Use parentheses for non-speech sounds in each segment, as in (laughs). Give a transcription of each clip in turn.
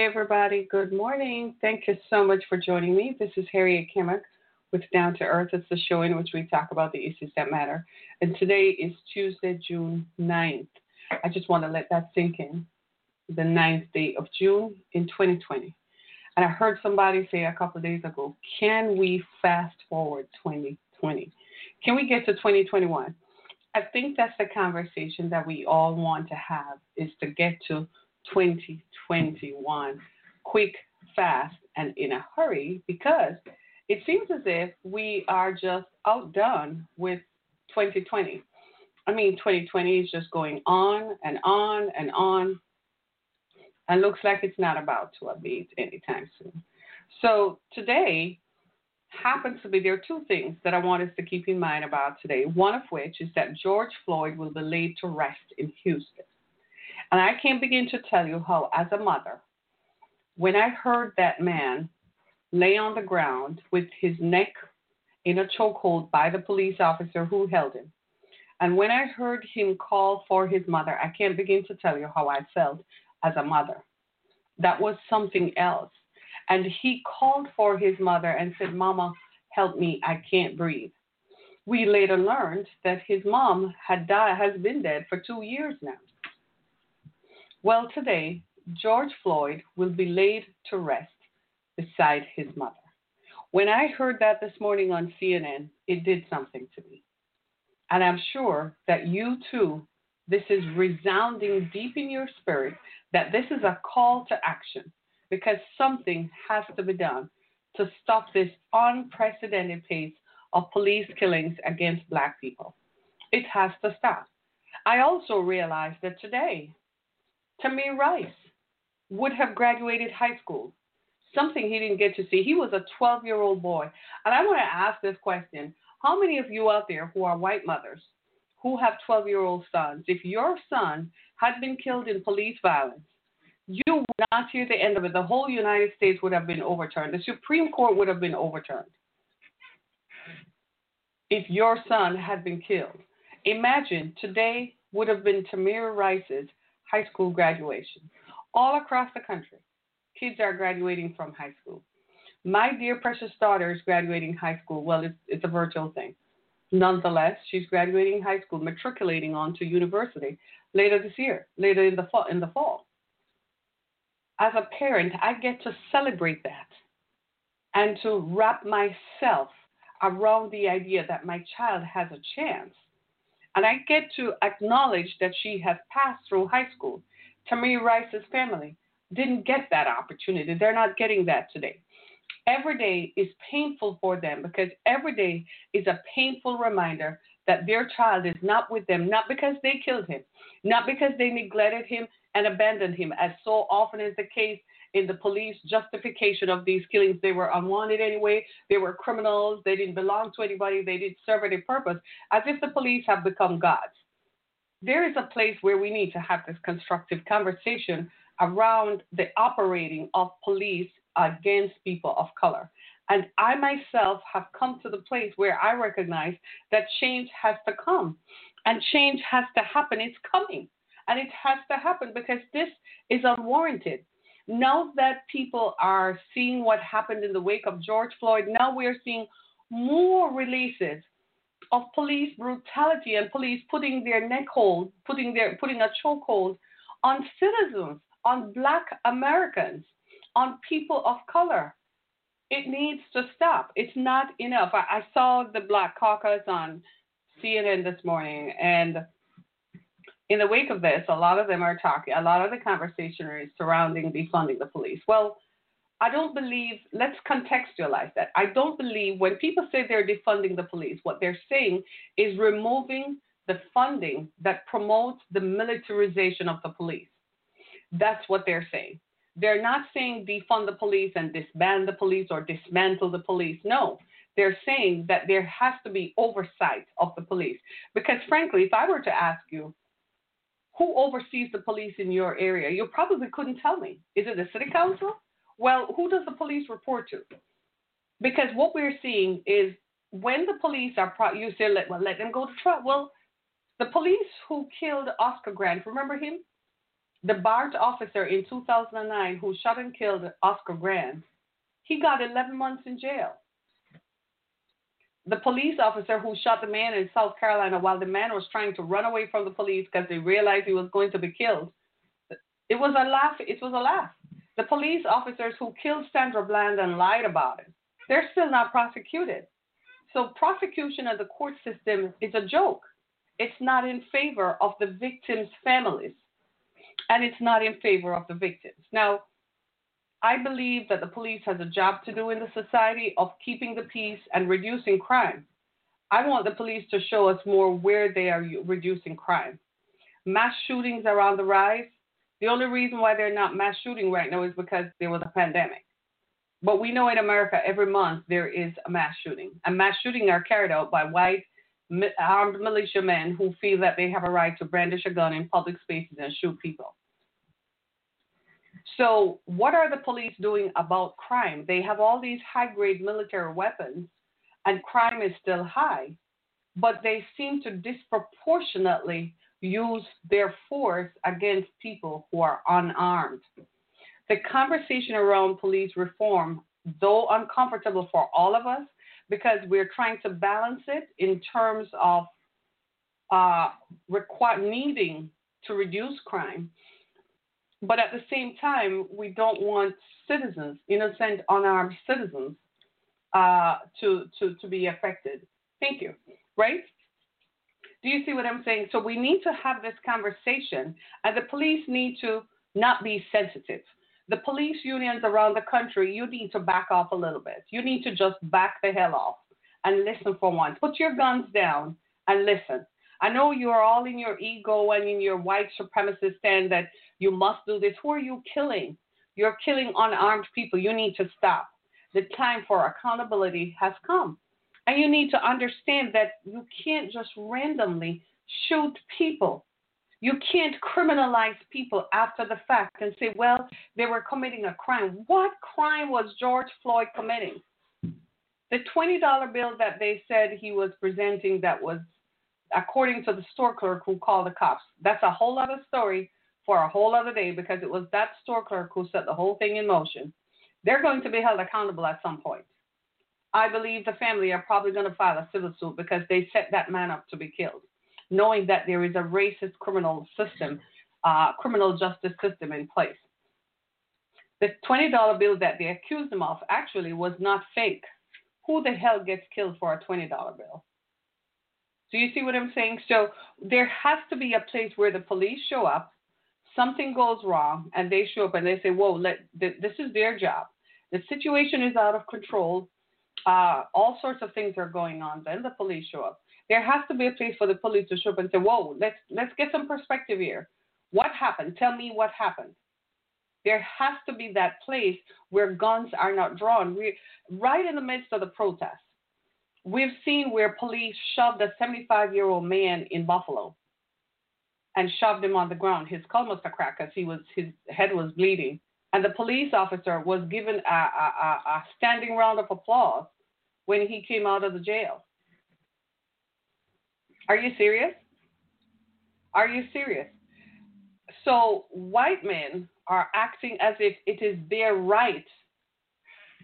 Hey everybody. Good morning. Thank you so much for joining me. This is Harriet Kimmick with Down to Earth. It's the show in which we talk about the issues that matter. And today is Tuesday, June 9th. I just want to let that sink in. The 9th day of June in 2020. And I heard somebody say a couple of days ago, can we fast forward 2020? Can we get to 2021? I think that's the conversation that we all want to have is to get to 2021 quick, fast, and in a hurry because it seems as if we are just outdone with 2020. I mean, 2020 is just going on and on and on and looks like it's not about to abate anytime soon. So today happens to be there are two things that I want us to keep in mind about today. One of which is that George Floyd will be laid to rest in Houston. And I can't begin to tell you how, as a mother, when I heard that man lay on the ground with his neck in a chokehold by the police officer who held him, and when I heard him call for his mother, I can't begin to tell you how I felt as a mother. That was something else. And he called for his mother and said, Mama, help me. I can't breathe. We later learned that his mom had died, has been dead for two years now. Well, today, George Floyd will be laid to rest beside his mother. When I heard that this morning on CNN, it did something to me. And I'm sure that you too this is resounding deep in your spirit that this is a call to action because something has to be done to stop this unprecedented pace of police killings against black people. It has to stop. I also realized that today, Tamir Rice would have graduated high school, something he didn't get to see. He was a 12 year old boy. And I want to ask this question How many of you out there who are white mothers who have 12 year old sons, if your son had been killed in police violence, you would not hear the end of it. The whole United States would have been overturned. The Supreme Court would have been overturned if your son had been killed. Imagine today would have been Tamir Rice's high school graduation. All across the country, kids are graduating from high school. My dear precious daughter is graduating high school. Well, it's, it's a virtual thing. Nonetheless, she's graduating high school, matriculating on to university later this year, later in the fall. In the fall. As a parent, I get to celebrate that and to wrap myself around the idea that my child has a chance. And I get to acknowledge that she has passed through high school. Tamir Rice's family didn't get that opportunity. They're not getting that today every day is painful for them because every day is a painful reminder that their child is not with them, not because they killed him, not because they neglected him and abandoned him, as so often is the case in the police justification of these killings. They were unwanted anyway, they were criminals, they didn't belong to anybody, they didn't serve any purpose, as if the police have become gods. There is a place where we need to have this constructive conversation around the operating of police against people of color. And I myself have come to the place where I recognize that change has to come and change has to happen. It's coming and it has to happen because this is unwarranted. Now that people are seeing what happened in the wake of George Floyd, now we're seeing more releases of police brutality and police putting their neck hold, putting their putting a chokehold on citizens, on black Americans on people of color. It needs to stop. It's not enough. I, I saw the Black Caucus on CNN this morning, and in the wake of this, a lot of them are talking, a lot of the conversation is surrounding defunding the police. Well, I don't believe, let's contextualize that. I don't believe when people say they're defunding the police, what they're saying is removing the funding that promotes the militarization of the police. That's what they're saying. They're not saying defund the police and disband the police or dismantle the police. No, they're saying that there has to be oversight of the police. Because frankly, if I were to ask you, who oversees the police in your area, you probably couldn't tell me. Is it the city council? Well, who does the police report to? Because what we're seeing is when the police are, pro- you say, let, well, let them go to trial. Well, the police who killed Oscar Grant, remember him? The BART officer in 2009 who shot and killed Oscar Grant, he got 11 months in jail. The police officer who shot the man in South Carolina while the man was trying to run away from the police because they realized he was going to be killed, it was a laugh. It was a laugh. The police officers who killed Sandra Bland and lied about it, they're still not prosecuted. So prosecution of the court system is a joke. It's not in favor of the victims' families, and it's not in favor of the victims. Now, I believe that the police has a job to do in the society of keeping the peace and reducing crime. I want the police to show us more where they are reducing crime. Mass shootings are on the rise. The only reason why they're not mass shooting right now is because there was a pandemic. But we know in America every month there is a mass shooting. And mass shootings are carried out by white armed militiamen who feel that they have a right to brandish a gun in public spaces and shoot people. So, what are the police doing about crime? They have all these high grade military weapons, and crime is still high, but they seem to disproportionately use their force against people who are unarmed. The conversation around police reform, though uncomfortable for all of us, because we're trying to balance it in terms of uh, require, needing to reduce crime, but at the same time, we don't want citizens, innocent, unarmed citizens, uh, to, to, to be affected. Thank you. Right? Do you see what I'm saying? So we need to have this conversation, and the police need to not be sensitive. The police unions around the country, you need to back off a little bit. You need to just back the hell off and listen for once. Put your guns down and listen. I know you are all in your ego and in your white supremacist stand that you must do this. Who are you killing? You're killing unarmed people. You need to stop. The time for accountability has come. And you need to understand that you can't just randomly shoot people. You can't criminalize people after the fact and say, well, they were committing a crime. What crime was George Floyd committing? The $20 bill that they said he was presenting that was according to the store clerk who called the cops. That's a whole other story for a whole other day because it was that store clerk who set the whole thing in motion. They're going to be held accountable at some point. I believe the family are probably going to file a civil suit because they set that man up to be killed, knowing that there is a racist criminal system, uh, criminal justice system in place. The $20 bill that they accused him of actually was not fake. Who the hell gets killed for a $20 bill? Do you see what I'm saying? So there has to be a place where the police show up, something goes wrong, and they show up and they say, "Whoa, let, this is their job. The situation is out of control. Uh, all sorts of things are going on." Then the police show up. There has to be a place for the police to show up and say, "Whoa, let's let's get some perspective here. What happened? Tell me what happened." There has to be that place where guns are not drawn. We right in the midst of the protest We've seen where police shoved a 75 year old man in Buffalo and shoved him on the ground. His skull must have cracked because he was his head was bleeding, and the police officer was given a, a, a standing round of applause when he came out of the jail. Are you serious? Are you serious? So white men are acting as if it is their right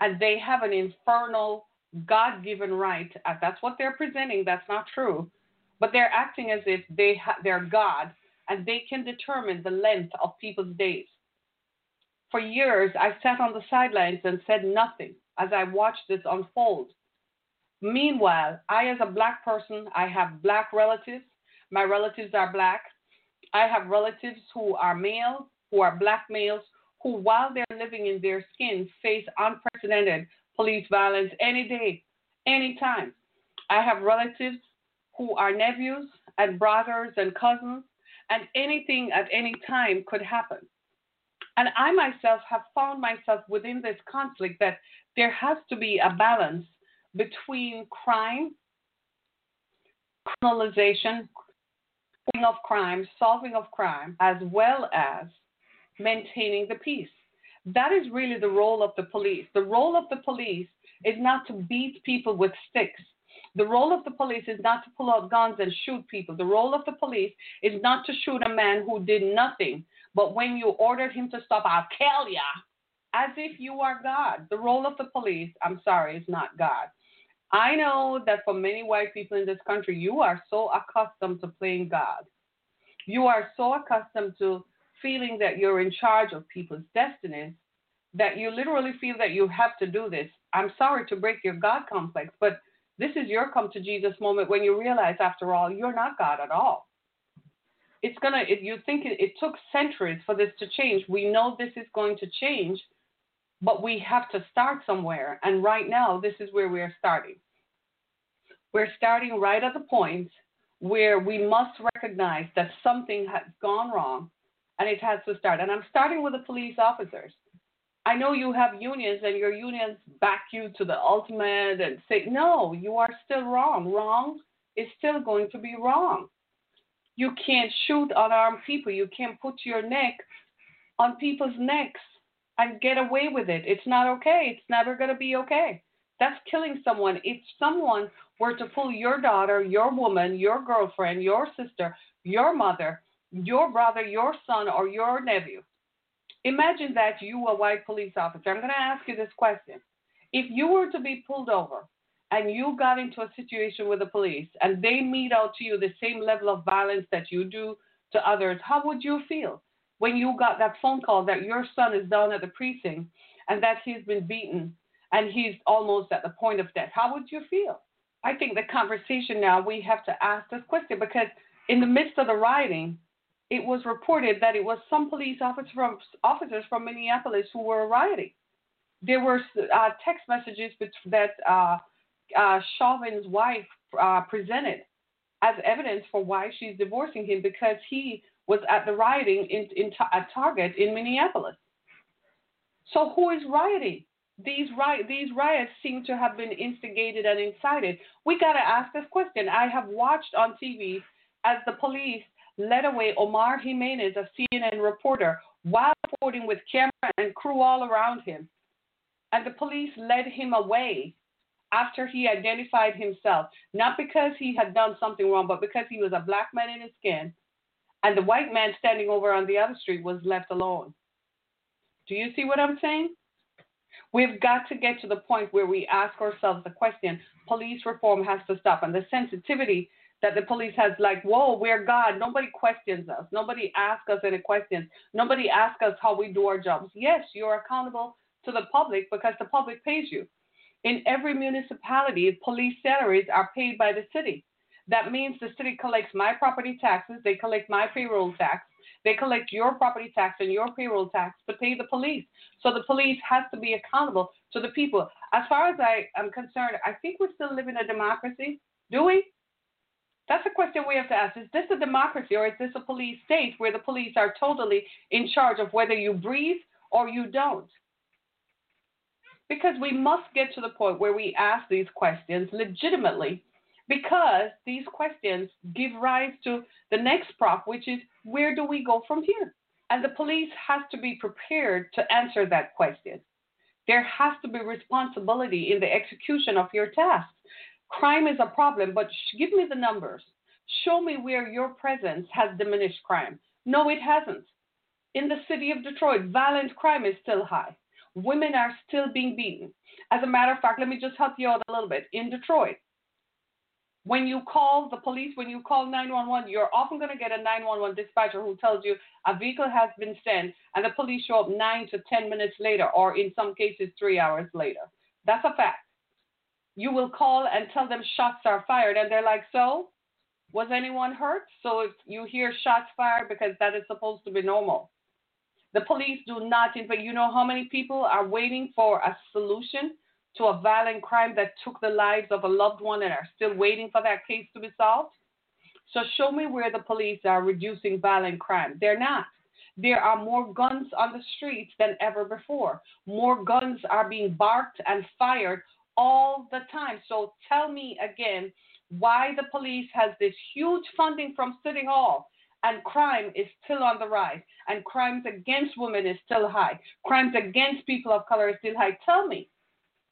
and they have an infernal God given right. Uh, that's what they're presenting. That's not true. But they're acting as if they ha- they're God and they can determine the length of people's days. For years, I sat on the sidelines and said nothing as I watched this unfold. Meanwhile, I, as a black person, I have black relatives. My relatives are black. I have relatives who are male, who are black males, who, while they're living in their skin, face unprecedented police violence any day, any time. I have relatives who are nephews and brothers and cousins, and anything at any time could happen. And I myself have found myself within this conflict that there has to be a balance between crime, criminalization, of crime, solving of crime, as well as maintaining the peace. That is really the role of the police. The role of the police is not to beat people with sticks. The role of the police is not to pull out guns and shoot people. The role of the police is not to shoot a man who did nothing, but when you ordered him to stop, I'll kill ya, as if you are God. The role of the police, I'm sorry, is not God. I know that for many white people in this country, you are so accustomed to playing God. You are so accustomed to feeling that you're in charge of people's destinies that you literally feel that you have to do this. I'm sorry to break your God complex, but this is your come to Jesus moment when you realize, after all, you're not God at all. It's gonna. If you think it, it took centuries for this to change, we know this is going to change, but we have to start somewhere. And right now, this is where we are starting. We're starting right at the point where we must recognize that something has gone wrong and it has to start. And I'm starting with the police officers. I know you have unions and your unions back you to the ultimate and say, no, you are still wrong. Wrong is still going to be wrong. You can't shoot unarmed people. You can't put your neck on people's necks and get away with it. It's not okay. It's never going to be okay. That's killing someone. If someone were to pull your daughter, your woman, your girlfriend, your sister, your mother, your brother, your son, or your nephew, imagine that you, a white police officer. I'm going to ask you this question. If you were to be pulled over and you got into a situation with the police and they mete out to you the same level of violence that you do to others, how would you feel when you got that phone call that your son is down at the precinct and that he's been beaten and he's almost at the point of death? How would you feel? I think the conversation now we have to ask this question because in the midst of the rioting, it was reported that it was some police officers from, officers from Minneapolis who were rioting. There were uh, text messages that uh, uh, Chauvin's wife uh, presented as evidence for why she's divorcing him because he was at the rioting in, in at Target in Minneapolis. So who is rioting? These these riots seem to have been instigated and incited. We got to ask this question. I have watched on TV as the police led away Omar Jimenez, a CNN reporter, while reporting with camera and crew all around him. And the police led him away after he identified himself, not because he had done something wrong, but because he was a black man in his skin. And the white man standing over on the other street was left alone. Do you see what I'm saying? We've got to get to the point where we ask ourselves the question police reform has to stop. And the sensitivity that the police has like, whoa, we're God. Nobody questions us. Nobody asks us any questions. Nobody asks us how we do our jobs. Yes, you're accountable to the public because the public pays you. In every municipality, police salaries are paid by the city. That means the city collects my property taxes, they collect my payroll tax, they collect your property tax and your payroll tax to pay the police. So the police has to be accountable to the people. As far as I am concerned, I think we still live in a democracy. Do we? That's a question we have to ask. Is this a democracy or is this a police state where the police are totally in charge of whether you breathe or you don't? Because we must get to the point where we ask these questions legitimately because these questions give rise to the next prop, which is where do we go from here? And the police has to be prepared to answer that question. There has to be responsibility in the execution of your tasks. Crime is a problem, but sh- give me the numbers. Show me where your presence has diminished crime. No, it hasn't. In the city of Detroit, violent crime is still high. Women are still being beaten. As a matter of fact, let me just help you out a little bit. In Detroit, when you call the police, when you call 911, you're often going to get a 911 dispatcher who tells you a vehicle has been sent and the police show up nine to 10 minutes later, or in some cases, three hours later. That's a fact you will call and tell them shots are fired, and they're like, so was anyone hurt? So if you hear shots fired, because that is supposed to be normal. The police do not, but you know how many people are waiting for a solution to a violent crime that took the lives of a loved one and are still waiting for that case to be solved? So show me where the police are reducing violent crime. They're not. There are more guns on the streets than ever before. More guns are being barked and fired all the time. So tell me again why the police has this huge funding from City Hall and crime is still on the rise and crimes against women is still high. Crimes against people of color is still high. Tell me.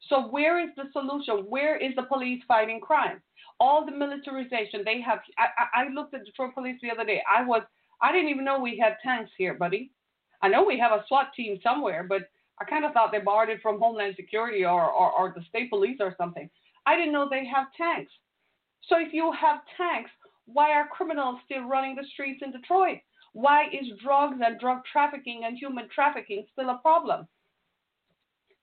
So where is the solution? Where is the police fighting crime? All the militarization they have. I, I, looked at Detroit Police the other day. I was I didn't even know we had tanks here, buddy. I know we have a SWAT team somewhere, but I kind of thought they borrowed it from Homeland Security or, or, or the state police or something. I didn't know they have tanks. So if you have tanks, why are criminals still running the streets in Detroit? Why is drugs and drug trafficking and human trafficking still a problem?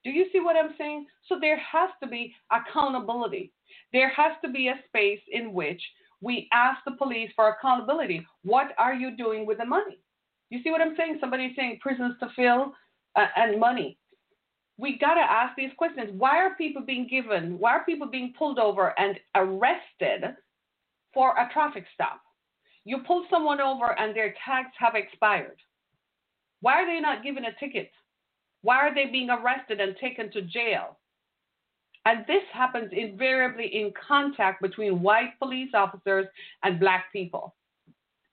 Do you see what I'm saying? So there has to be accountability. There has to be a space in which we ask the police for accountability. What are you doing with the money? You see what I'm saying? Somebody's saying prisons to fill uh, and money. We got to ask these questions. Why are people being given, why are people being pulled over and arrested for a traffic stop? You pull someone over and their tags have expired. Why are they not given a ticket? Why are they being arrested and taken to jail? And this happens invariably in contact between white police officers and black people.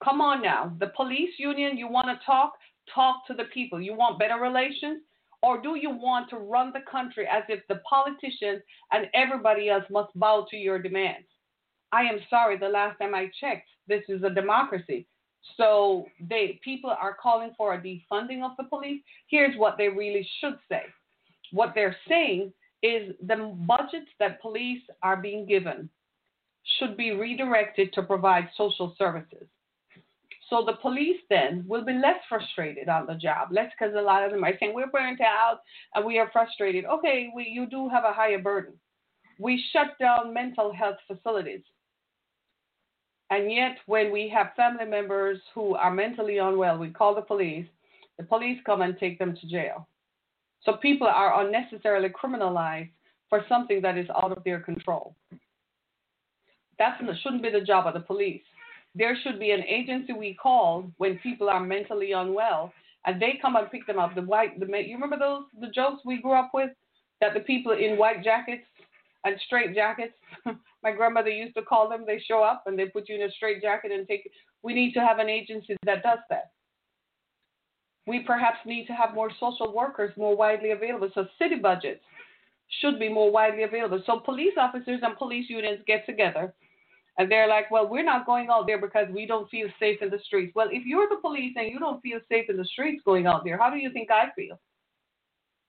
Come on now. The police union, you want to talk? Talk to the people. You want better relations? Or do you want to run the country as if the politicians and everybody else must bow to your demands? I am sorry, the last time I checked, this is a democracy. So they people are calling for a defunding of the police. Here's what they really should say. What they're saying is the budgets that police are being given should be redirected to provide social services. So the police then will be less frustrated on the job, less because a lot of them are saying we're burnt out and we are frustrated. Okay, we, you do have a higher burden. We shut down mental health facilities. And yet, when we have family members who are mentally unwell, we call the police. The police come and take them to jail. So people are unnecessarily criminalized for something that is out of their control. That shouldn't be the job of the police. There should be an agency we call when people are mentally unwell, and they come and pick them up. The white, the you remember those the jokes we grew up with that the people in white jackets and straight jackets. (laughs) My grandmother used to call them. They show up and they put you in a straight jacket and take. We need to have an agency that does that. We perhaps need to have more social workers more widely available. So city budgets should be more widely available. So police officers and police unions get together and they're like, well, we're not going out there because we don't feel safe in the streets. Well, if you're the police and you don't feel safe in the streets going out there, how do you think I feel?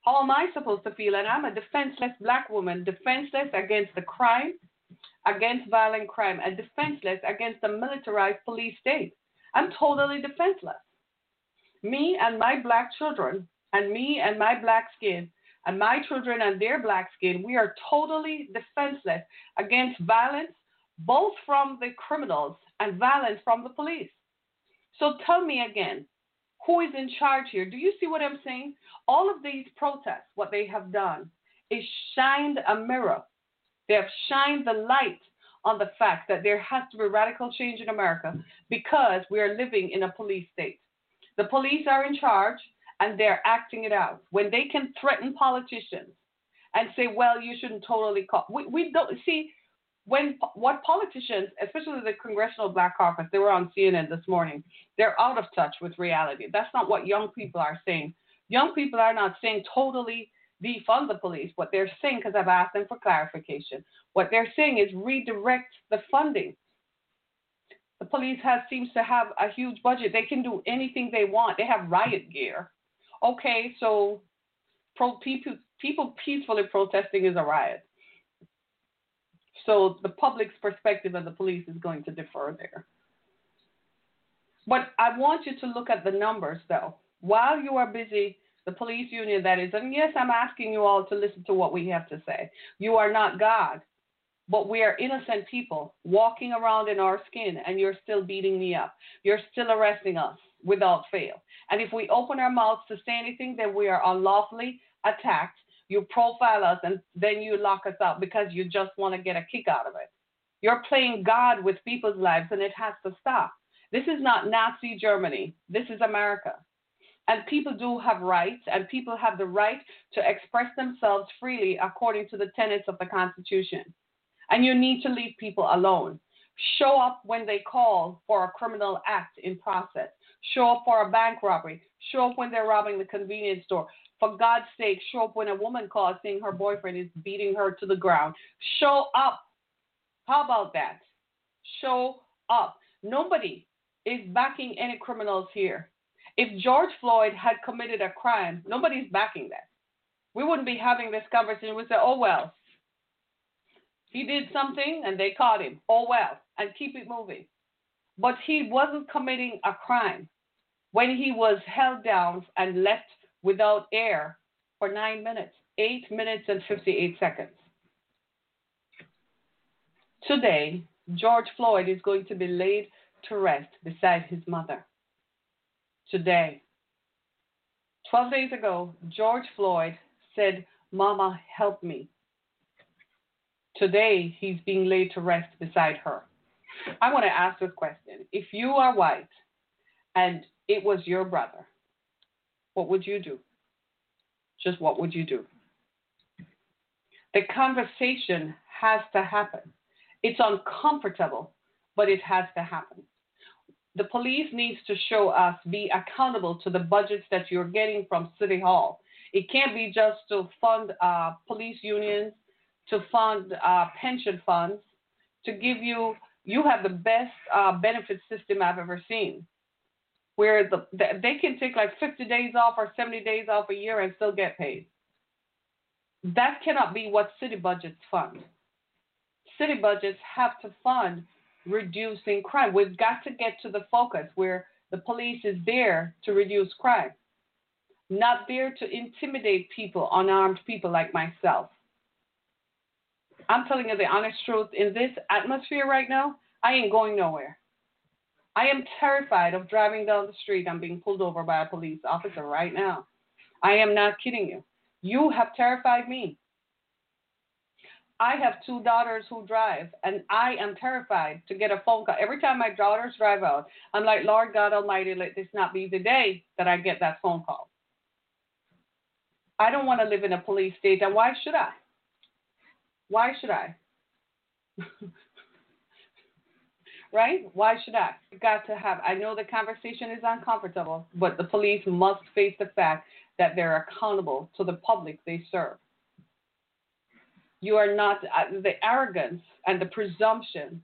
How am I supposed to feel? And I'm a defenseless black woman, defenseless against the crime, against violent crime, and defenseless against the militarized police state. I'm totally defenseless me and my black children, and me and my black skin, and my children and their black skin, we are totally defenseless against violence, both from the criminals and violence from the police. So tell me again, who is in charge here? Do you see what I'm saying? All of these protests, what they have done is shined a mirror. They have shined the light on the fact that there has to be radical change in America because we are living in a police state. The police are in charge and they're acting it out. When they can threaten politicians and say, well, you shouldn't totally call. We, we don't see when what politicians, especially the Congressional Black Caucus, they were on CNN this morning, they're out of touch with reality. That's not what young people are saying. Young people are not saying totally defund the police. What they're saying, because I've asked them for clarification, what they're saying is redirect the funding the police has seems to have a huge budget. They can do anything they want. They have riot gear. Okay, so pro, people people peacefully protesting is a riot. So the public's perspective of the police is going to differ there. But I want you to look at the numbers though. While you are busy, the police union that is, and yes, I'm asking you all to listen to what we have to say. You are not God. But we are innocent people walking around in our skin, and you're still beating me up. You're still arresting us without fail. And if we open our mouths to say anything, then we are unlawfully attacked. You profile us, and then you lock us up because you just want to get a kick out of it. You're playing God with people's lives, and it has to stop. This is not Nazi Germany. This is America. And people do have rights, and people have the right to express themselves freely according to the tenets of the Constitution. And you need to leave people alone. Show up when they call for a criminal act in process. Show up for a bank robbery. Show up when they're robbing the convenience store. For God's sake, show up when a woman calls saying her boyfriend is beating her to the ground. Show up. How about that? Show up. Nobody is backing any criminals here. If George Floyd had committed a crime, nobody's backing that. We wouldn't be having this conversation. We'd say, oh, well, he did something and they caught him. Oh, well, and keep it moving. But he wasn't committing a crime when he was held down and left without air for nine minutes, eight minutes and 58 seconds. Today, George Floyd is going to be laid to rest beside his mother. Today, 12 days ago, George Floyd said, Mama, help me. Today, he's being laid to rest beside her. I want to ask this question. If you are white and it was your brother, what would you do? Just what would you do? The conversation has to happen. It's uncomfortable, but it has to happen. The police needs to show us, be accountable to the budgets that you're getting from City Hall. It can't be just to fund uh, police unions, to fund uh, pension funds, to give you, you have the best uh, benefit system I've ever seen where the, they can take like 50 days off or 70 days off a year and still get paid. That cannot be what city budgets fund. City budgets have to fund reducing crime. We've got to get to the focus where the police is there to reduce crime, not there to intimidate people, unarmed people like myself. I'm telling you the honest truth. In this atmosphere right now, I ain't going nowhere. I am terrified of driving down the street and being pulled over by a police officer right now. I am not kidding you. You have terrified me. I have two daughters who drive, and I am terrified to get a phone call. Every time my daughters drive out, I'm like, Lord God Almighty, let this not be the day that I get that phone call. I don't want to live in a police state, and why should I? Why should I? (laughs) right? Why should I? You've got to have. I know the conversation is uncomfortable, but the police must face the fact that they're accountable to the public they serve. You are not uh, the arrogance and the presumption,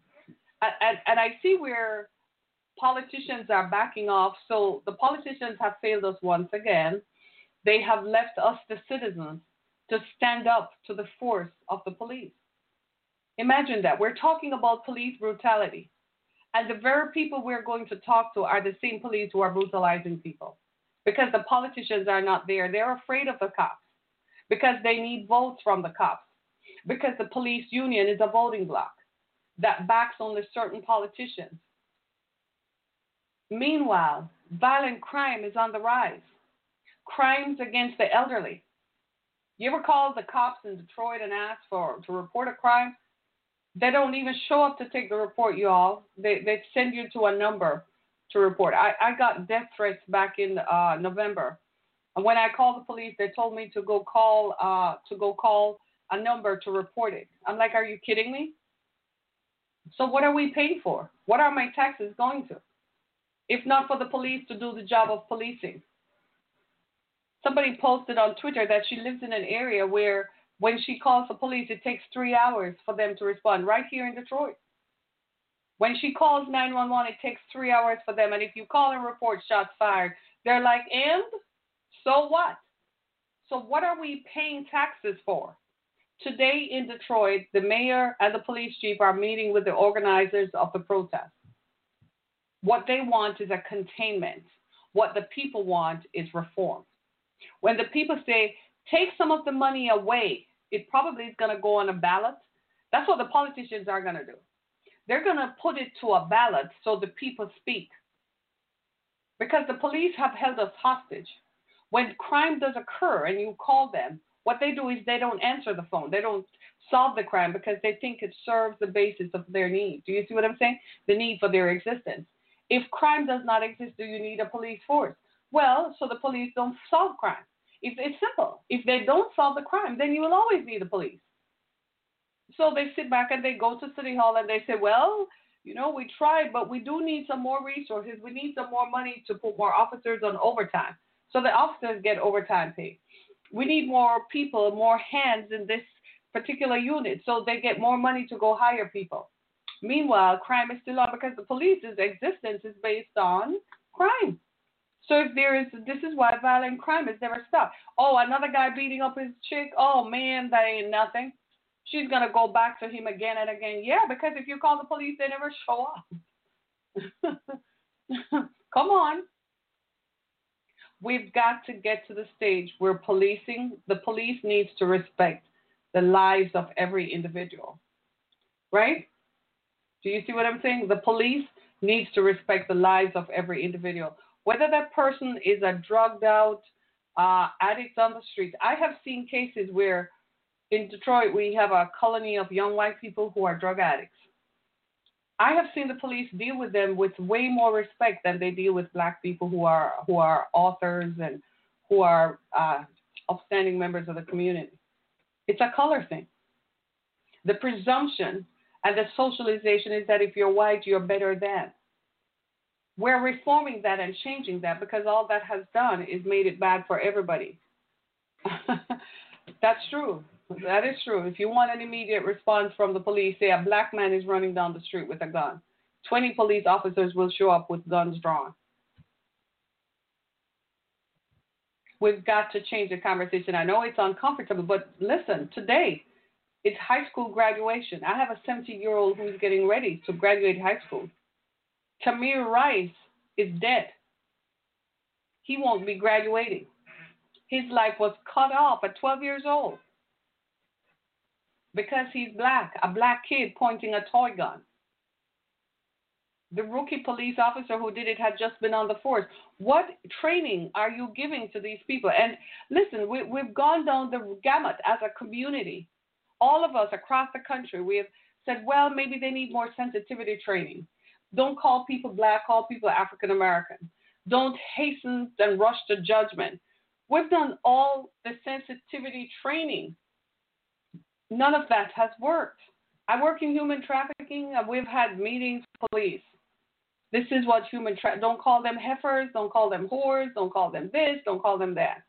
and, and, and I see where politicians are backing off. So the politicians have failed us once again. They have left us, the citizens, to stand up to the force of the police. Imagine that. We're talking about police brutality. And the very people we're going to talk to are the same police who are brutalizing people because the politicians are not there. They're afraid of the cops because they need votes from the cops because the police union is a voting bloc that backs only certain politicians. Meanwhile, violent crime is on the rise. Crimes against the elderly. You ever call the cops in Detroit and ask for to report a crime? They don't even show up to take the report, y'all. They they send you to a number to report. I, I got death threats back in uh, November, and when I called the police, they told me to go call uh, to go call a number to report it. I'm like, are you kidding me? So what are we paying for? What are my taxes going to? If not for the police to do the job of policing. Somebody posted on Twitter that she lives in an area where when she calls the police, it takes three hours for them to respond right here in Detroit. When she calls 911, it takes three hours for them. And if you call and report shots fired, they're like, and so what? So, what are we paying taxes for? Today in Detroit, the mayor and the police chief are meeting with the organizers of the protest. What they want is a containment. What the people want is reform. When the people say, take some of the money away. It probably is going to go on a ballot. That's what the politicians are going to do. They're going to put it to a ballot so the people speak. Because the police have held us hostage. When crime does occur and you call them, what they do is they don't answer the phone. They don't solve the crime because they think it serves the basis of their need. Do you see what I'm saying? The need for their existence. If crime does not exist, do you need a police force? Well, so the police don't solve crime. If it's simple. If they don't solve the crime, then you will always need the police. So they sit back and they go to City Hall and they say, well, you know, we tried, but we do need some more resources. We need some more money to put more officers on overtime. So the officers get overtime pay. We need more people, more hands in this particular unit, so they get more money to go hire people. Meanwhile, crime is still on because the police's existence is based on crime. So if there is, this is why violent crime has never stopped. Oh, another guy beating up his chick. Oh man, that ain't nothing. She's gonna go back to him again and again. Yeah, because if you call the police, they never show up. (laughs) Come on. We've got to get to the stage where policing, the police needs to respect the lives of every individual. Right? Do you see what I'm saying? The police needs to respect the lives of every individual. Whether that person is a drugged out uh, addict on the street. I have seen cases where in Detroit we have a colony of young white people who are drug addicts. I have seen the police deal with them with way more respect than they deal with black people who are who are authors and who are uh, upstanding members of the community. It's a color thing. The presumption and the socialization is that if you're white, you're better than. We're reforming that and changing that because all that has done is made it bad for everybody. (laughs) That's true. That is true. If you want an immediate response from the police, say a black man is running down the street with a gun, 20 police officers will show up with guns drawn. We've got to change the conversation. I know it's uncomfortable, but listen, today it's high school graduation. I have a 17 year old who's getting ready to graduate high school. Tamir Rice is dead. He won't be graduating. His life was cut off at 12 years old because he's black, a black kid pointing a toy gun. The rookie police officer who did it had just been on the force. What training are you giving to these people? And listen, we, we've gone down the gamut as a community. All of us across the country, we have said, well, maybe they need more sensitivity training. Don't call people black, call people African American. Don't hasten and rush to judgment. We've done all the sensitivity training None of that has worked. I work in human trafficking, and we've had meetings with police. This is what human tra- don't call them heifers, don't call them whores, don't call them this, don't call them that.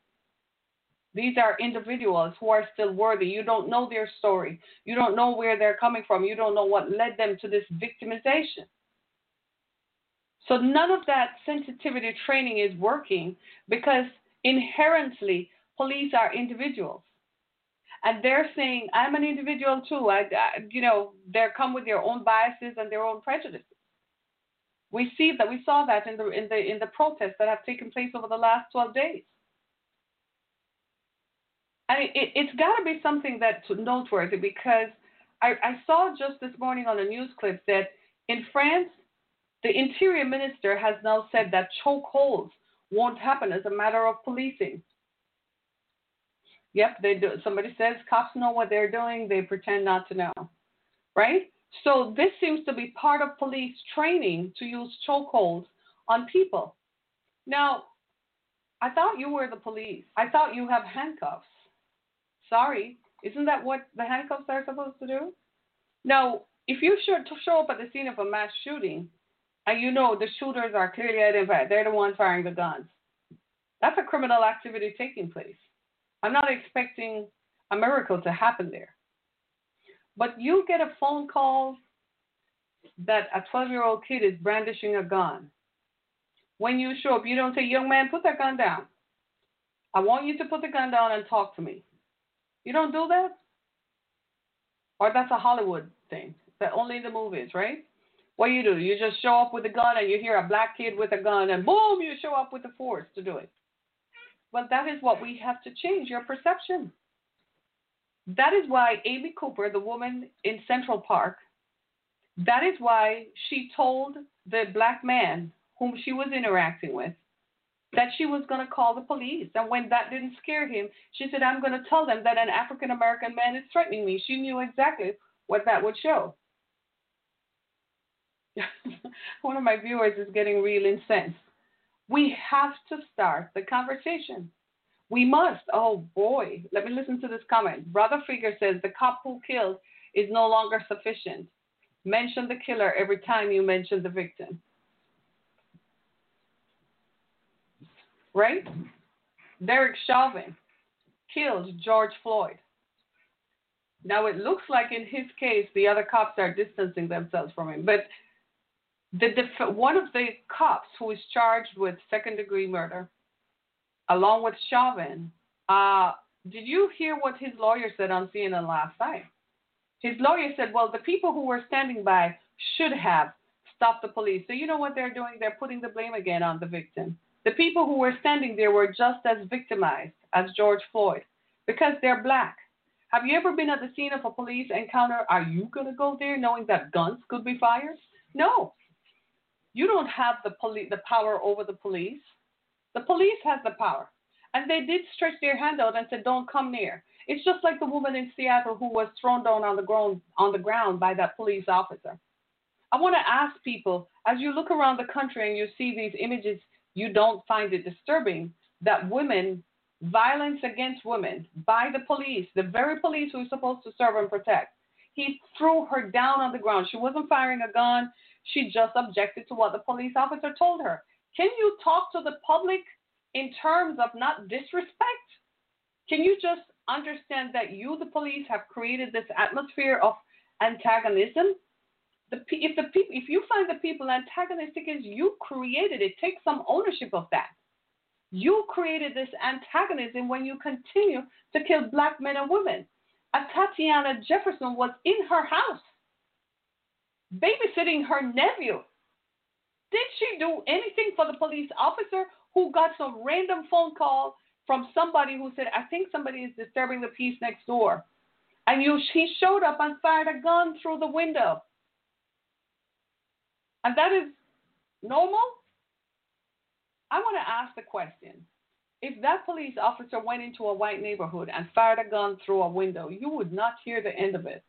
These are individuals who are still worthy. You don't know their story. You don't know where they're coming from. You don't know what led them to this victimization. So none of that sensitivity training is working because inherently police are individuals and they're saying I'm an individual too. I, I, you know, they come with their own biases and their own prejudices. We see that we saw that in the in the in the protests that have taken place over the last 12 days. I mean, it, it's got to be something that's noteworthy because I, I saw just this morning on a news clip that in France, the interior minister has now said that chokeholds won't happen as a matter of policing. Yep, they do. Somebody says cops know what they're doing, they pretend not to know. Right? So this seems to be part of police training to use chokeholds on people. Now, I thought you were the police. I thought you have handcuffs. Sorry, isn't that what the handcuffs are supposed to do? Now, if you show up at the scene of a mass shooting and you know the shooters are clearly identified, they're the ones firing the guns, that's a criminal activity taking place. I'm not expecting a miracle to happen there. But you get a phone call that a 12 year old kid is brandishing a gun. When you show up, you don't say, Young man, put that gun down. I want you to put the gun down and talk to me. You don't do that? Or that's a Hollywood thing that only in the movies, right? What do you do? You just show up with a gun and you hear a black kid with a gun and boom, you show up with the force to do it. Well, that is what we have to change your perception. That is why Amy Cooper, the woman in Central Park, that is why she told the black man whom she was interacting with that she was going to call the police. And when that didn't scare him, she said, I'm going to tell them that an African American man is threatening me. She knew exactly what that would show. (laughs) One of my viewers is getting real incensed. We have to start the conversation. We must. Oh boy, let me listen to this comment. Brother Figure says the cop who killed is no longer sufficient. Mention the killer every time you mention the victim. Right? Derek Chauvin killed George Floyd. Now it looks like in his case the other cops are distancing themselves from him, but the def- one of the cops who is charged with second degree murder, along with Chauvin, uh, did you hear what his lawyer said on CNN last night? His lawyer said, well, the people who were standing by should have stopped the police. So you know what they're doing? They're putting the blame again on the victim. The people who were standing there were just as victimized as George Floyd because they're black. Have you ever been at the scene of a police encounter? Are you going to go there knowing that guns could be fired? No. You don't have the poli- the power over the police. The police has the power. And they did stretch their hand out and said, "Don't come near." It's just like the woman in Seattle who was thrown down on the ground on the ground by that police officer. I want to ask people as you look around the country and you see these images, you don't find it disturbing that women, violence against women by the police, the very police who is supposed to serve and protect, he threw her down on the ground. She wasn't firing a gun. She just objected to what the police officer told her. Can you talk to the public in terms of not disrespect? Can you just understand that you, the police, have created this atmosphere of antagonism? The, if the people, if you find the people antagonistic, is you created it. Take some ownership of that. You created this antagonism when you continue to kill black men and women. A Tatiana Jefferson was in her house, babysitting her nephew. Did she do anything for the police officer who got some random phone call from somebody who said, I think somebody is disturbing the peace next door. And you, he showed up and fired a gun through the window. And that is normal? I want to ask the question. If that police officer went into a white neighborhood and fired a gun through a window, you would not hear the end of it.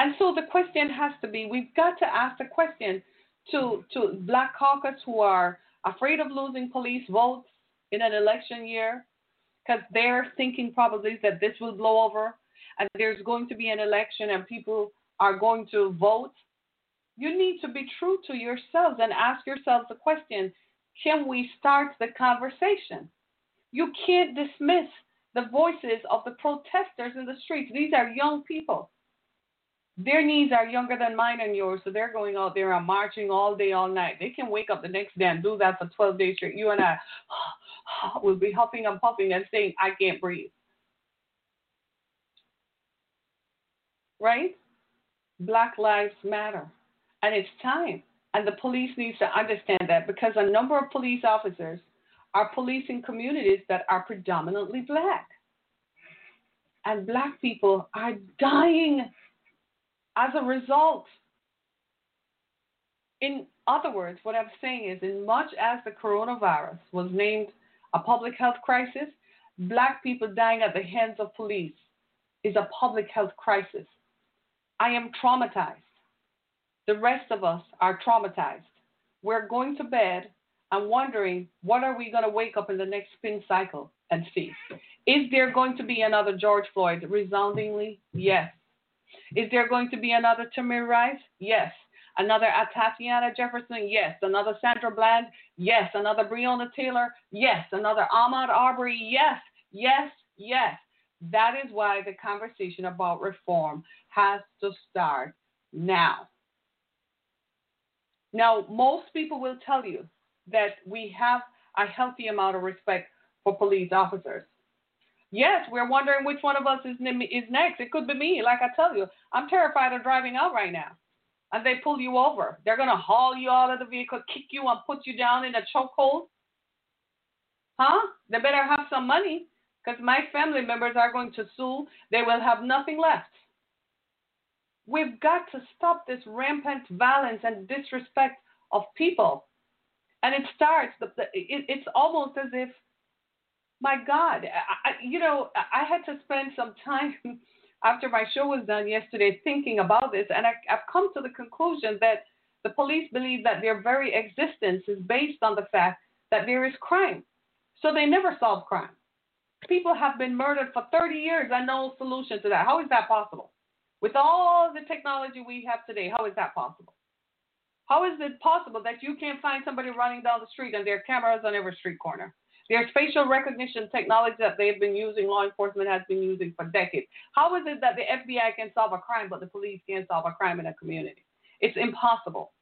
And so the question has to be we've got to ask the question to, to black caucus who are afraid of losing police votes in an election year because they're thinking probably that this will blow over and there's going to be an election and people are going to vote. You need to be true to yourselves and ask yourselves the question can we start the conversation? You can't dismiss the voices of the protesters in the streets. These are young people. Their knees are younger than mine and yours, so they're going out there and marching all day, all night. They can wake up the next day and do that for 12 days straight. You and I (gasps) (gasps) will be huffing and puffing and saying, I can't breathe. Right? Black lives matter. And it's time. And the police needs to understand that because a number of police officers are policing communities that are predominantly black. And black people are dying as a result. In other words, what I'm saying is, in much as the coronavirus was named a public health crisis, black people dying at the hands of police is a public health crisis. I am traumatized. The rest of us are traumatized. We're going to bed and wondering what are we going to wake up in the next spin cycle and see. Is there going to be another George Floyd? Resoundingly, yes. Is there going to be another Tamir Rice? Yes. Another Tatiana Jefferson? Yes. Another Sandra Bland? Yes. Another Breonna Taylor? Yes. Another Ahmaud Arbery? Yes. Yes. Yes. That is why the conversation about reform has to start now. Now, most people will tell you that we have a healthy amount of respect for police officers. Yes, we're wondering which one of us is is next. It could be me. Like I tell you, I'm terrified of driving out right now. And they pull you over. They're gonna haul you out of the vehicle, kick you, and put you down in a chokehold. Huh? They better have some money, because my family members are going to sue. They will have nothing left. We've got to stop this rampant violence and disrespect of people. And it starts. It's almost as if my God, I, you know, I had to spend some time (laughs) after my show was done yesterday thinking about this, and I, I've come to the conclusion that The police believe that their very existence is based on the fact that there is crime. So they never solve crime. People have been murdered for 30 years and no solution to that. How is that possible? With all the technology we have today, how is that possible? How is it possible that you can't find somebody running down the street and there are cameras on every street corner? There's facial recognition technology that they've been using, law enforcement has been using for decades. How is it that the FBI can solve a crime but the police can't solve a crime in a community? It's impossible.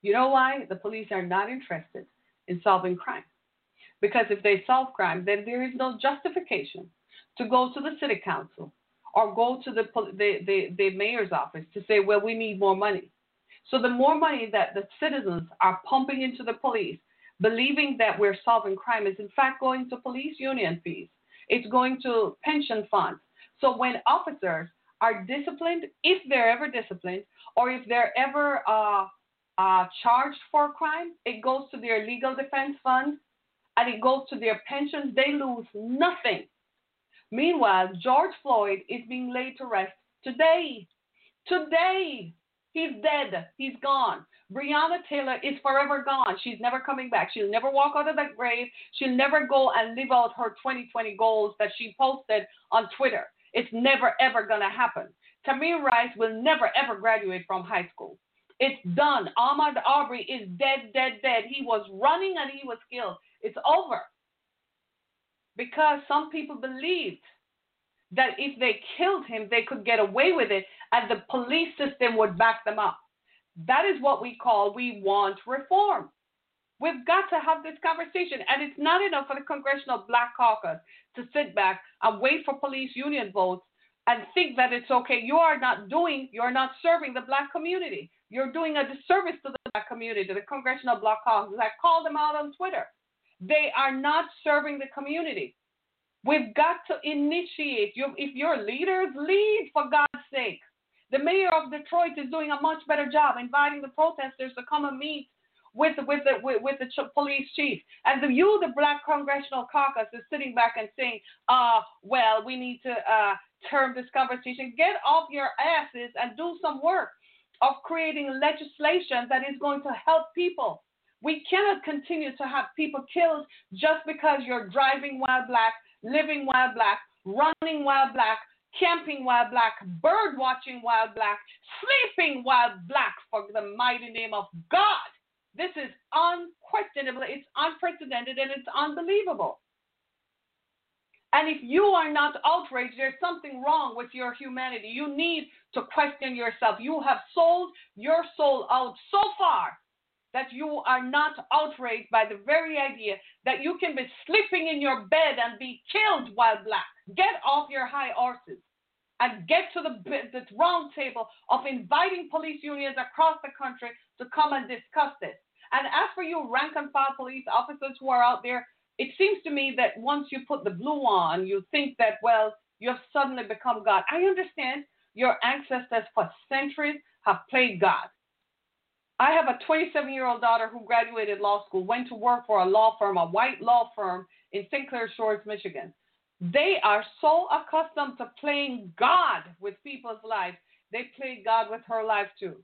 You know why? The police are not interested in solving crime. Because if they solve crime, then there is no justification to go to the city council or go to the, the, the, the mayor's office to say, well, we need more money. So the more money that the citizens are pumping into the police, believing that we're solving crime, is in fact going to police union fees. It's going to pension funds. So when officers are disciplined, if they're ever disciplined, or if they're ever uh, uh, charged for crime, it goes to their legal defense fund and it goes to their pensions. They lose nothing. Meanwhile, George Floyd is being laid to rest today. Today. He's dead. He's gone. Breonna Taylor is forever gone. She's never coming back. She'll never walk out of that grave. She'll never go and live out her 2020 goals that she posted on Twitter. It's never, ever going to happen. Tamir Rice will never, ever graduate from high school. It's done. Ahmaud Arbery is dead, dead, dead. He was running and he was killed. It's over. Because some people believed that if they killed him, they could get away with it and the police system would back them up. That is what we call we want reform. We've got to have this conversation. And it's not enough for the Congressional Black Caucus to sit back and wait for police union votes and think that it's okay. You are not doing, you're not serving the black community. You're doing a disservice to the black community, the Congressional Black Caucus. I called them out on Twitter. They are not serving the community. We've got to initiate. if your leaders lead, for God's sake. The mayor of Detroit is doing a much better job inviting the protesters to come and meet with with the with, with the police chief. And the, you, the Black Congressional Caucus, is sitting back and saying, "Uh, well, we need to uh, term this conversation. Get off your asses and do some work of creating legislation that is going to help people. We cannot continue to have people killed just because you're driving while black, living while black, running while black, camping while black, bird watching while black, sleeping while black for the mighty name of God. This is unquestionable, it's unprecedented, and it's unbelievable. And if you are not outraged, there's something wrong with your humanity. You need to question yourself. You have sold your soul out so far that you are not outraged by the very idea that you can be sleeping in your bed and be killed while black. Get off your high horses and get to the, the round table of inviting police unions across the country to come and discuss this. And as for you rank and file police officers who are out there, it seems to me that once you put the blue on, you think that, well, you have suddenly become God. I understand your ancestors for centuries have played God. I have a 27 year old daughter who graduated law school, went to work for a law firm, a white law firm in St. Clair Shores, Michigan. They are so accustomed to playing God with people's lives, they played God with her life too.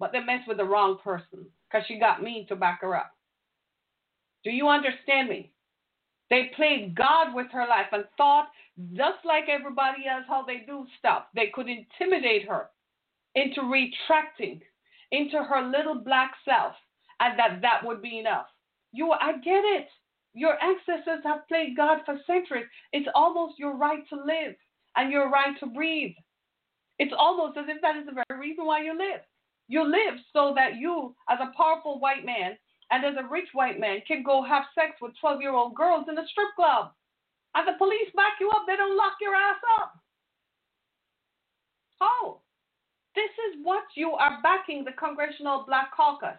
But they messed with the wrong person because she got me to back her up. Do you understand me? They played God with her life and thought, just like everybody else, how they do stuff. They could intimidate her into retracting into her little black self and that that would be enough. You, I get it. Your ancestors have played God for centuries. It's almost your right to live and your right to breathe. It's almost as if that is the very reason why you live. You live so that you, as a powerful white man and as a rich white man, can go have sex with 12 year old girls in a strip club. And the police back you up, they don't lock your ass up. How? This is what you are backing the Congressional Black Caucus.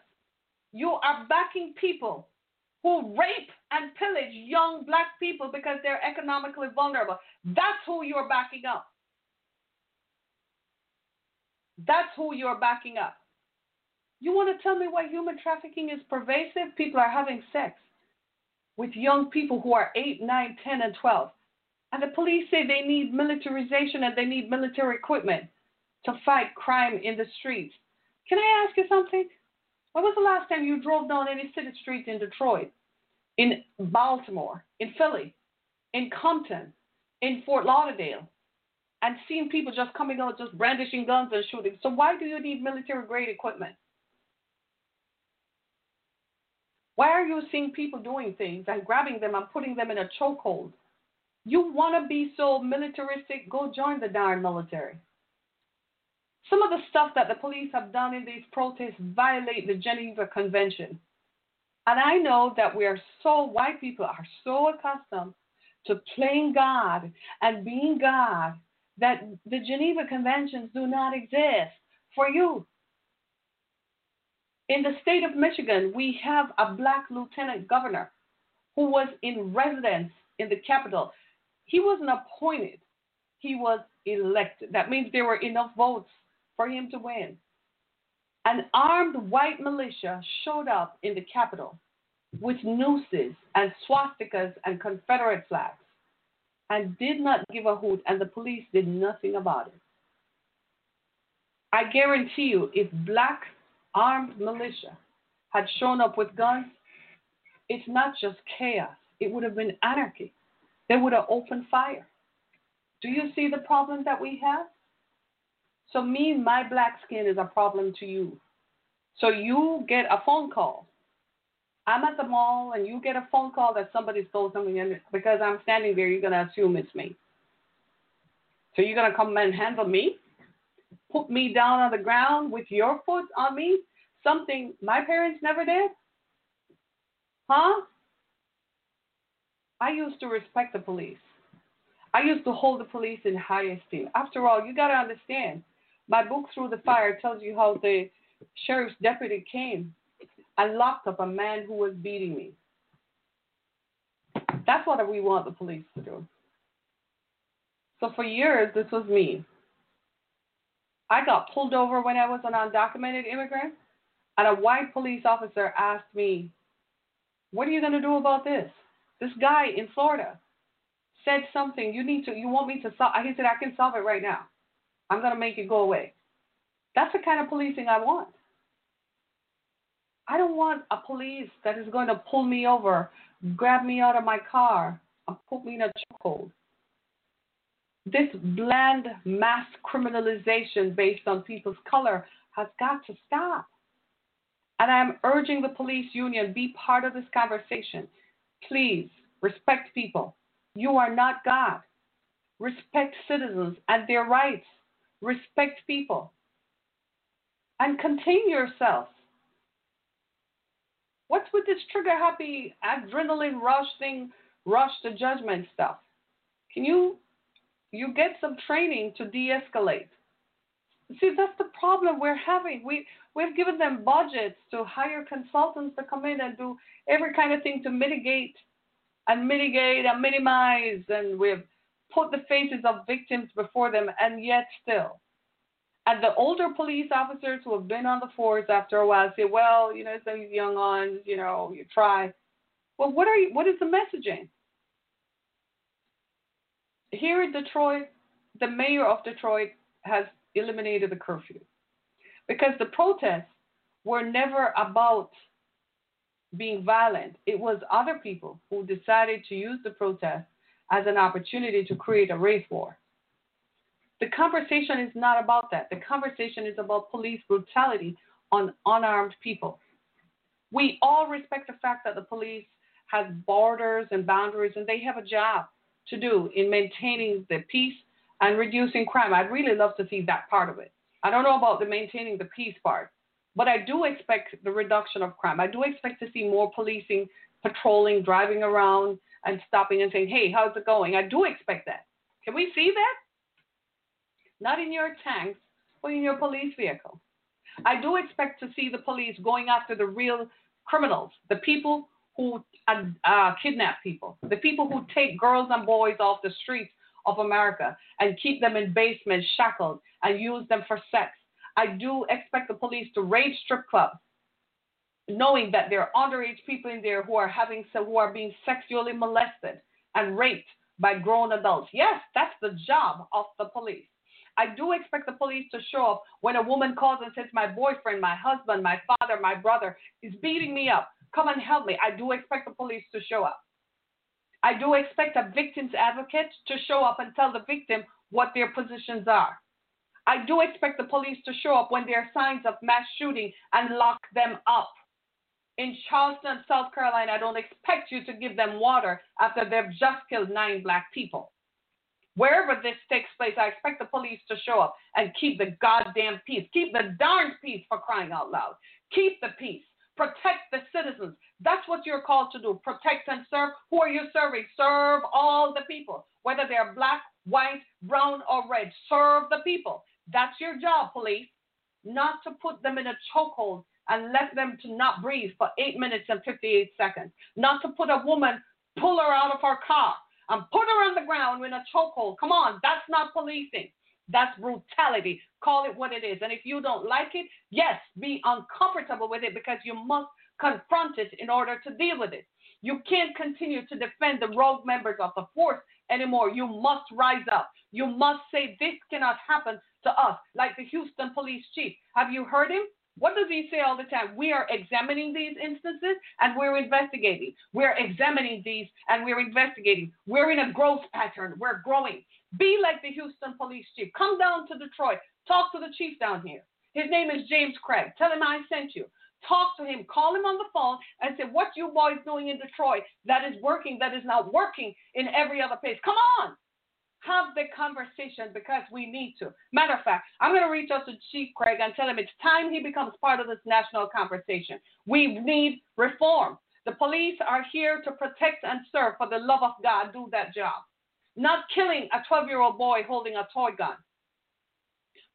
You are backing people who rape and pillage young black people because they're economically vulnerable. That's who you're backing up. That's who you're backing up. You want to tell me why human trafficking is pervasive? People are having sex with young people who are 8, 9, 10, and 12. And the police say they need militarization and they need military equipment to fight crime in the streets. Can I ask you something? When was the last time you drove down any city street in Detroit, in Baltimore, in Philly, in Compton, in Fort Lauderdale, and seen people just coming out just brandishing guns and shooting? So why do you need military grade equipment? Why are you seeing people doing things and grabbing them and putting them in a chokehold? You want to be so militaristic? Go join the darn military. Some of the stuff that the police have done in these protests violate the Geneva Convention. And I know that we are so, white people are so accustomed to playing God and being God that the Geneva Conventions do not exist for you. In the state of Michigan, we have a black lieutenant governor who was in residence in the capital. He wasn't appointed, he was elected. That means there were enough votes for him to win. An armed white militia showed up in the Capitol with nooses and swastikas and Confederate flags and did not give a hoot, and the police did nothing about it. I guarantee you, if black armed militia had shown up with guns, it's not just chaos, it would have been anarchy. They would have opened fire. Do you see the problem that we have? So, me, my black skin is a problem to you. So, you get a phone call. I'm at the mall and you get a phone call that somebody stole something, and because I'm standing there, you're to assume it's me. So, you're to come and handle me? Put me down on the ground with your foot on me? Something my parents never did? Huh? I used to respect the police. I used to hold the police in high esteem. After all, you got to understand, my book, Through the Fire, tells you how the sheriff's deputy came and locked up a man who was beating me. That's what we want the police to do. So for years, this was me. I got pulled over when I was an undocumented immigrant, and a white police officer asked me, What are you going to do about this? This guy in Florida said something. You need to. You want me to solve? He said, I can solve it right now. I'm going to make it go away. That's the kind of policing I want. I don't want a police that is going to pull me over, grab me out of my car, and put me in a chokehold. This bland mass criminalization based on people's color has got to stop. And I am urging the police union be part of this conversation. Please respect people. You are not God. Respect citizens and their rights. Respect people. And contain yourself. What's with this trigger happy adrenaline rush thing, rush to judgment stuff? Can you you get some training to de-escalate? See, that's the problem we're having. We we've given them budgets to hire consultants to come in and do every kind of thing to mitigate and mitigate and minimize, and we've put the faces of victims before them, and yet still. And the older police officers who have been on the force after a while say, well, you know, it's these young ones, you know, you try. Well, what are you, what is the messaging? Here in Detroit, the mayor of Detroit has eliminated the curfew because the protests were never about being violent. It was other people who decided to use the protest as an opportunity to create a race war. The conversation is not about that. The conversation is about police brutality on unarmed people. We all respect the fact that the police has borders and boundaries and they have a job to do in maintaining the peace and reducing crime. I'd really love to see that part of it. I don't know about the maintaining the peace part, but I do expect the reduction of crime. I do expect to see more policing, patrolling, driving around, and stopping and saying, hey, how's it going? I do expect that. Can we see that? Not in your tanks, but in your police vehicle. I do expect to see the police going after the real criminals, the people who uh, uh, kidnap people, the people who take girls and boys off the streets of America and keep them in basements shackled and use them for sex. I do expect the police to raid strip clubs, knowing that there are underage people in there who are having who are being sexually molested and raped by grown adults. Yes, that's the job of the police. I do expect the police to show up when a woman calls and says, My boyfriend, my husband, my father, my brother is beating me up. Come and help me. I do expect the police to show up. I do expect a victim's advocate to show up and tell the victim what their positions are. I do expect the police to show up when there are signs of mass shooting and lock them up. In Charleston, South Carolina, I don't expect you to give them water after they've just killed nine black people. Wherever this takes place, I expect the police to show up and keep the goddamn peace. Keep the darn peace for crying out loud. Keep the peace. Protect the citizens. That's what you're called to do. Protect and serve. Who are you serving? Serve all the people, whether they're black, white, brown, or red. Serve the people. That's your job, police. Not to put them in a chokehold and left them to not breathe for eight minutes and 58 seconds. Not to put a woman, pull her out of her car and put her on the ground in a chokehold. Come on, that's not policing. That's brutality. Call it what it is. And if you don't like it, yes, be uncomfortable with it because you must confront it in order to deal with it. You can't continue to defend the rogue members of the force anymore. You must rise up. You must say, This cannot happen to us, like the Houston police chief. Have you heard him? What does he say all the time? We are examining these instances and we're investigating. We're examining these and we're investigating. We're in a growth pattern. We're growing. Be like the Houston police chief. Come down to Detroit. Talk to the chief down here. His name is James Craig. Tell him I sent you. Talk to him. Call him on the phone and say, What you boys doing in Detroit that is working, that is not working in every other place? Come on. Have the conversation because we need to. Matter of fact, I'm going to reach out to Chief Craig and tell him it's time he becomes part of this national conversation. We need reform. The police are here to protect and serve. For the love of God, do that job not killing a 12 year old boy holding a toy gun,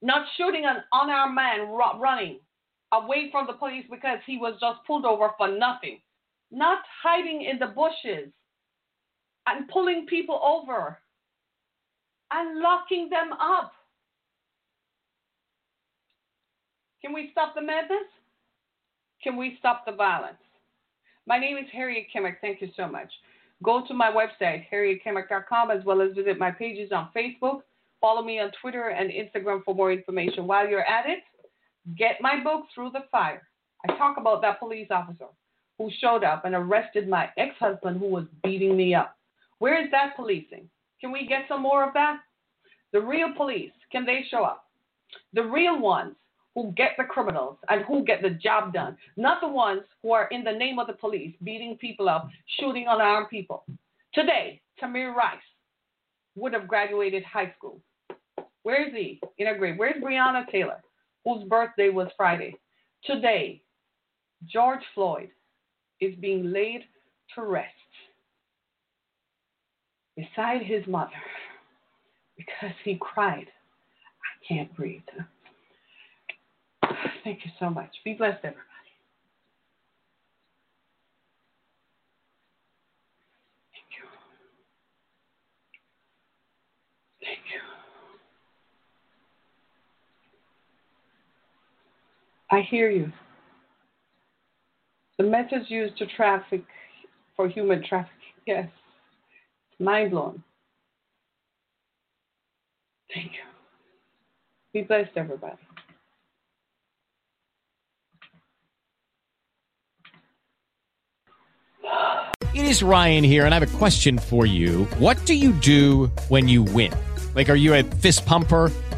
not shooting an unarmed man running away from the police because he was just pulled over for nothing, not hiding in the bushes and pulling people over and locking them up. Can we stop the madness? Can we stop the violence? My name is Harriet Kimmick. Thank you so much. Go to my website, harrietkimmick.com, as well as visit my pages on Facebook. Follow me on Twitter and Instagram for more information. While you're at it, get my book, Through the Fire. I talk about that police officer who showed up and arrested my ex husband who was beating me up. Where is that policing? Can we get some more of that? The real police, can they show up? The real ones who get the criminals and who get the job done, not the ones who are in the name of the police beating people up, shooting unarmed people. Today, Tamir Rice would have graduated high school. Where is he in a grave? Where's Breonna Taylor, whose birthday was Friday? Today, George Floyd is being laid to rest beside his mother because he cried, I can't breathe. Thank you so much. Be blessed, everybody. Thank you. Thank you. I hear you. The methods used to traffic for human trafficking, yes. Mind blown. Thank you. Be blessed, everybody. It is Ryan here, and I have a question for you. What do you do when you win? Like, are you a fist pumper?